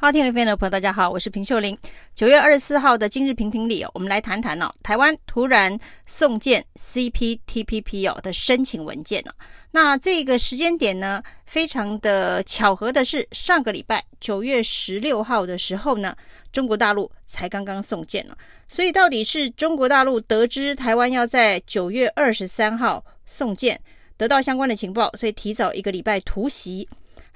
好，听 FM 的朋友，大家好，我是平秀玲。九月二十四号的今日评评理哦，我们来谈谈哦，台湾突然送件 CPTPP 哦的申请文件呢。那这个时间点呢，非常的巧合的是，上个礼拜九月十六号的时候呢，中国大陆才刚刚送件了。所以到底是中国大陆得知台湾要在九月二十三号送件，得到相关的情报，所以提早一个礼拜突袭。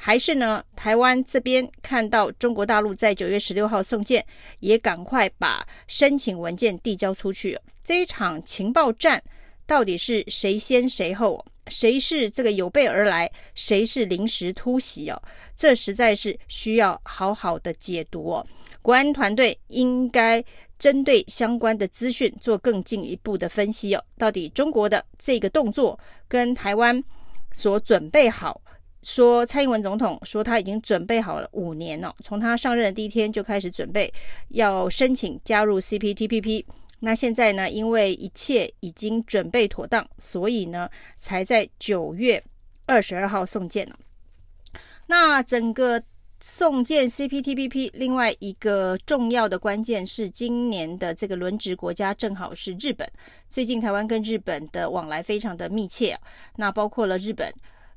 还是呢，台湾这边看到中国大陆在九月十六号送件，也赶快把申请文件递交出去。这一场情报战到底是谁先谁后？谁是这个有备而来？谁是临时突袭哦？这实在是需要好好的解读哦。国安团队应该针对相关的资讯做更进一步的分析哦。到底中国的这个动作跟台湾所准备好？说蔡英文总统说他已经准备好了五年了，从他上任的第一天就开始准备要申请加入 CPTPP。那现在呢，因为一切已经准备妥当，所以呢，才在九月二十二号送件了。那整个送件 CPTPP，另外一个重要的关键是今年的这个轮值国家正好是日本。最近台湾跟日本的往来非常的密切，那包括了日本。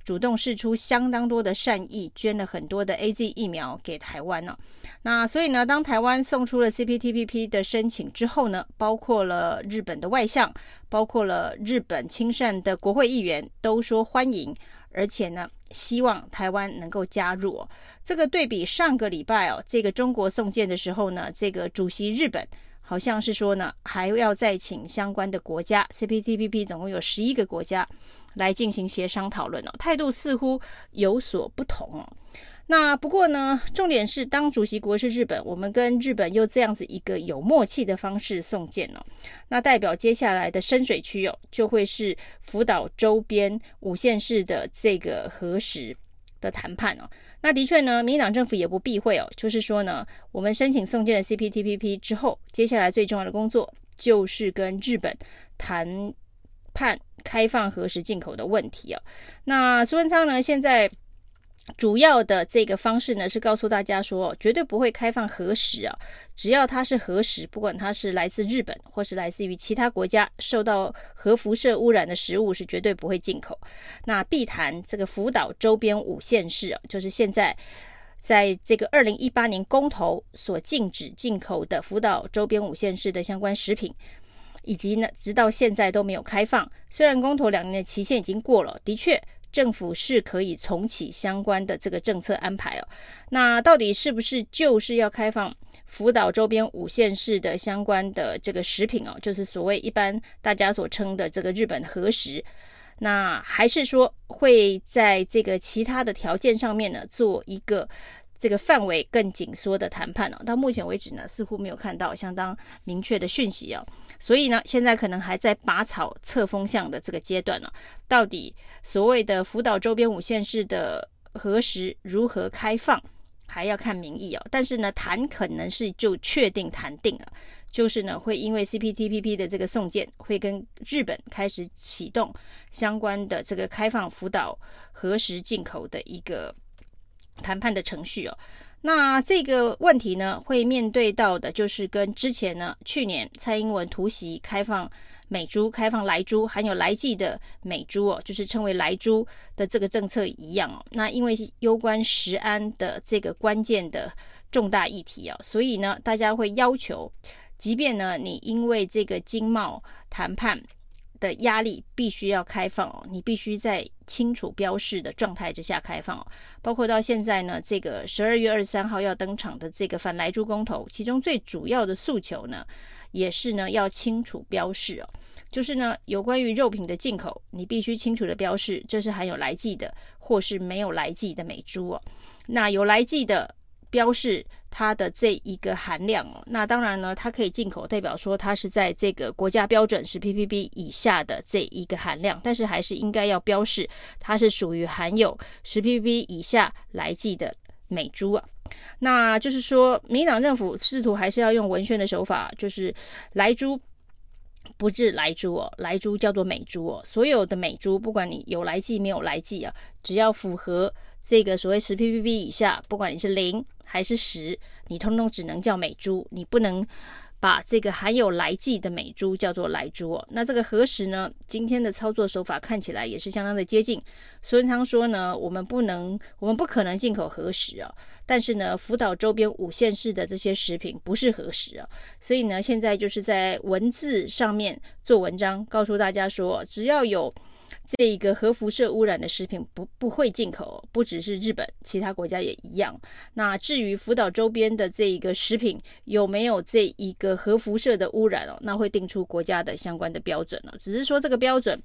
主动释出相当多的善意，捐了很多的 AZ 疫苗给台湾呢。那所以呢，当台湾送出了 CPTPP 的申请之后呢，包括了日本的外相，包括了日本亲善的国会议员都说欢迎，而且呢，希望台湾能够加入。这个对比上个礼拜哦，这个中国送件的时候呢，这个主席日本。好像是说呢，还要再请相关的国家，CPTPP 总共有十一个国家来进行协商讨论哦，态度似乎有所不同哦。那不过呢，重点是当主席国是日本，我们跟日本又这样子一个有默契的方式送件哦，那代表接下来的深水区哦，就会是福岛周边五县市的这个核实的谈判哦。那的确呢，民进党政府也不避讳哦，就是说呢，我们申请送件了 CPTPP 之后，接下来最重要的工作就是跟日本谈判开放核实进口的问题哦。那苏文昌呢，现在。主要的这个方式呢，是告诉大家说，绝对不会开放核食啊，只要它是核食，不管它是来自日本或是来自于其他国家受到核辐射污染的食物，是绝对不会进口。那必谈这个福岛周边五县市啊，就是现在在这个二零一八年公投所禁止进口的福岛周边五县市的相关食品，以及呢，直到现在都没有开放。虽然公投两年的期限已经过了，的确。政府是可以重启相关的这个政策安排哦，那到底是不是就是要开放福岛周边五县市的相关的这个食品哦？就是所谓一般大家所称的这个日本核食，那还是说会在这个其他的条件上面呢，做一个这个范围更紧缩的谈判哦？到目前为止呢，似乎没有看到相当明确的讯息哦。所以呢，现在可能还在拔草测风向的这个阶段呢。到底所谓的福岛周边五县市的核食如何开放，还要看民意哦。但是呢，谈可能是就确定谈定了，就是呢，会因为 CPTPP 的这个送件，会跟日本开始启动相关的这个开放福岛核食进口的一个谈判的程序哦。那这个问题呢，会面对到的就是跟之前呢，去年蔡英文突袭开放美猪、开放莱猪，含有莱剂的美猪哦，就是称为莱猪的这个政策一样哦。那因为攸关食安的这个关键的重大议题哦，所以呢，大家会要求，即便呢，你因为这个经贸谈判。的压力必须要开放哦，你必须在清楚标示的状态之下开放哦。包括到现在呢，这个十二月二十三号要登场的这个反莱猪公投，其中最主要的诉求呢，也是呢要清楚标示哦，就是呢有关于肉品的进口，你必须清楚的标示这是含有莱剂的，或是没有莱剂的美猪哦。那有莱剂的。标示它的这一个含量哦，那当然呢，它可以进口，代表说它是在这个国家标准十 ppb 以下的这一个含量，但是还是应该要标示它是属于含有十 ppb 以下莱剂的美珠啊。那就是说，民党政府试图还是要用文宣的手法，就是莱珠不是莱珠哦，莱珠叫做美珠哦，所有的美珠，不管你有莱剂没有莱剂啊，只要符合。这个所谓十 ppb 以下，不管你是零还是十，你通通只能叫美珠，你不能。把这个含有来剂的美珠叫做来珠哦，那这个核食呢？今天的操作手法看起来也是相当的接近。孙昌说呢，我们不能，我们不可能进口核食啊。但是呢，福岛周边五县市的这些食品不是核食啊，所以呢，现在就是在文字上面做文章，告诉大家说，只要有。这一个核辐射污染的食品不不会进口，不只是日本，其他国家也一样。那至于福岛周边的这一个食品有没有这一个核辐射的污染哦，那会定出国家的相关的标准了。只是说这个标准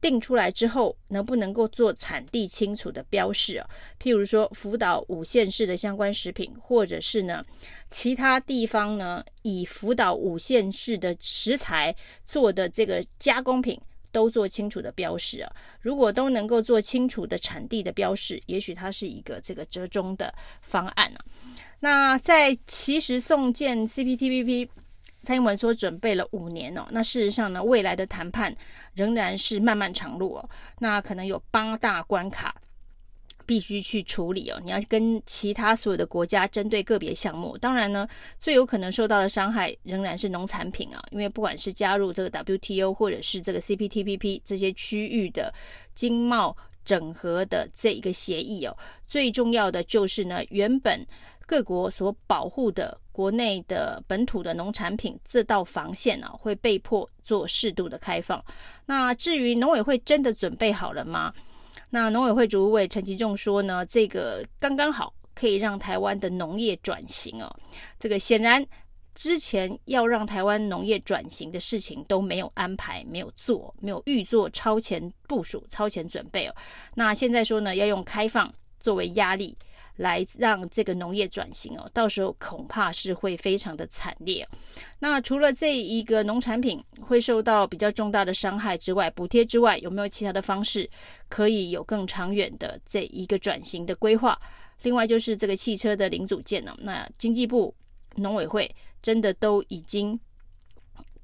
定出来之后，能不能够做产地清楚的标示啊？譬如说福岛五县市的相关食品，或者是呢其他地方呢以福岛五县市的食材做的这个加工品。都做清楚的标示啊！如果都能够做清楚的产地的标示，也许它是一个这个折中的方案啊。那在其实送件 CPTPP，蔡英文说准备了五年哦。那事实上呢，未来的谈判仍然是漫漫长路哦。那可能有八大关卡。必须去处理哦，你要跟其他所有的国家针对个别项目。当然呢，最有可能受到的伤害仍然是农产品啊，因为不管是加入这个 WTO 或者是这个 CPTPP 这些区域的经贸整合的这一个协议哦，最重要的就是呢，原本各国所保护的国内的本土的农产品这道防线呢，会被迫做适度的开放。那至于农委会真的准备好了吗？那农委会主委陈其仲说呢，这个刚刚好可以让台湾的农业转型哦。这个显然之前要让台湾农业转型的事情都没有安排、没有做、没有预做超前部署、超前准备哦。那现在说呢，要用开放作为压力。来让这个农业转型哦，到时候恐怕是会非常的惨烈。那除了这一个农产品会受到比较重大的伤害之外，补贴之外，有没有其他的方式可以有更长远的这一个转型的规划？另外就是这个汽车的零组件呢，那经济部农委会真的都已经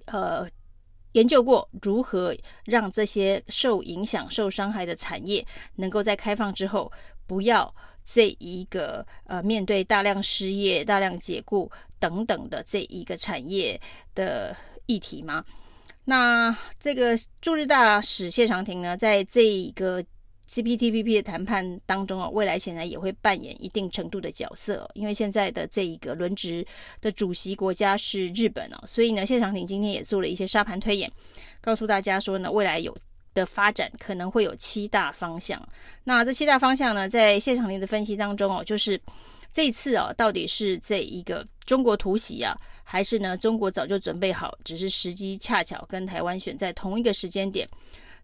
呃研究过如何让这些受影响、受伤害的产业能够在开放之后不要。这一个呃，面对大量失业、大量解雇等等的这一个产业的议题吗？那这个驻日大使谢长廷呢，在这一个 CPTPP 的谈判当中啊，未来显然也会扮演一定程度的角色，因为现在的这一个轮值的主席国家是日本哦，所以呢，谢长廷今天也做了一些沙盘推演，告诉大家说呢，未来有。的发展可能会有七大方向。那这七大方向呢，在谢长廷的分析当中哦，就是这次哦，到底是这一个中国突袭啊，还是呢中国早就准备好，只是时机恰巧跟台湾选在同一个时间点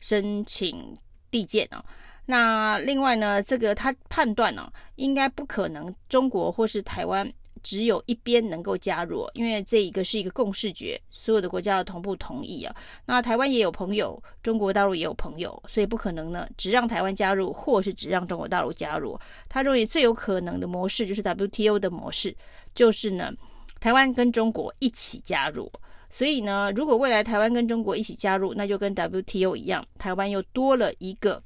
申请递件哦。那另外呢，这个他判断呢，应该不可能中国或是台湾。只有一边能够加入，因为这一个是一个共识决，所有的国家要同步同意啊。那台湾也有朋友，中国大陆也有朋友，所以不可能呢，只让台湾加入，或是只让中国大陆加入。他认为最有可能的模式就是 WTO 的模式，就是呢，台湾跟中国一起加入。所以呢，如果未来台湾跟中国一起加入，那就跟 WTO 一样，台湾又多了一个。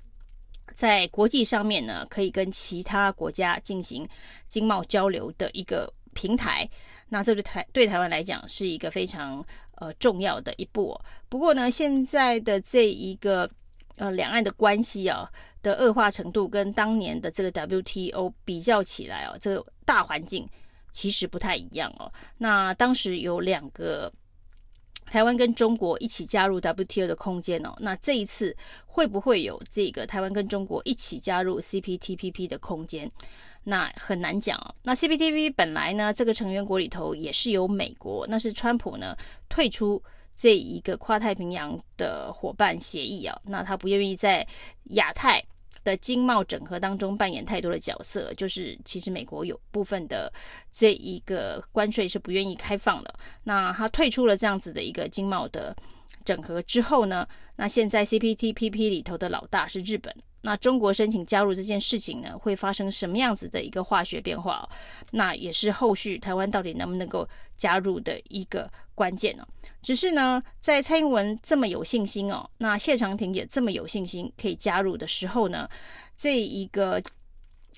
在国际上面呢，可以跟其他国家进行经贸交流的一个平台。那这对台对台湾来讲是一个非常呃重要的一步哦。不过呢，现在的这一个呃两岸的关系啊的恶化程度，跟当年的这个 WTO 比较起来哦，这个大环境其实不太一样哦。那当时有两个。台湾跟中国一起加入 WTO 的空间哦，那这一次会不会有这个台湾跟中国一起加入 CPTPP 的空间？那很难讲哦。那 CPTPP 本来呢，这个成员国里头也是有美国，那是川普呢退出这一个跨太平洋的伙伴协议啊，那他不愿意在亚太。的经贸整合当中扮演太多的角色，就是其实美国有部分的这一个关税是不愿意开放的。那他退出了这样子的一个经贸的整合之后呢，那现在 CPTPP 里头的老大是日本。那中国申请加入这件事情呢，会发生什么样子的一个化学变化？那也是后续台湾到底能不能够加入的一个关键呢？只是呢，在蔡英文这么有信心哦，那谢长廷也这么有信心可以加入的时候呢，这一个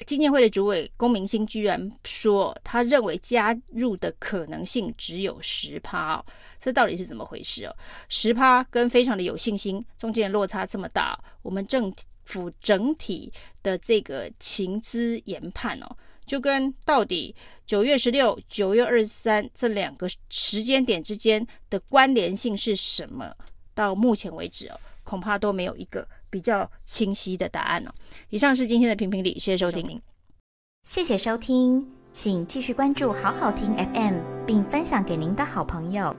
经建会的主委龚明鑫居然说，他认为加入的可能性只有十趴哦，这到底是怎么回事哦？十趴跟非常的有信心中间的落差这么大，我们正府整体的这个情资研判哦，就跟到底九月十六、九月二十三这两个时间点之间的关联性是什么？到目前为止哦，恐怕都没有一个。比较清晰的答案、哦。以上是今天的评评理，谢谢收听。谢谢收听，请继续关注好好听 FM，并分享给您的好朋友。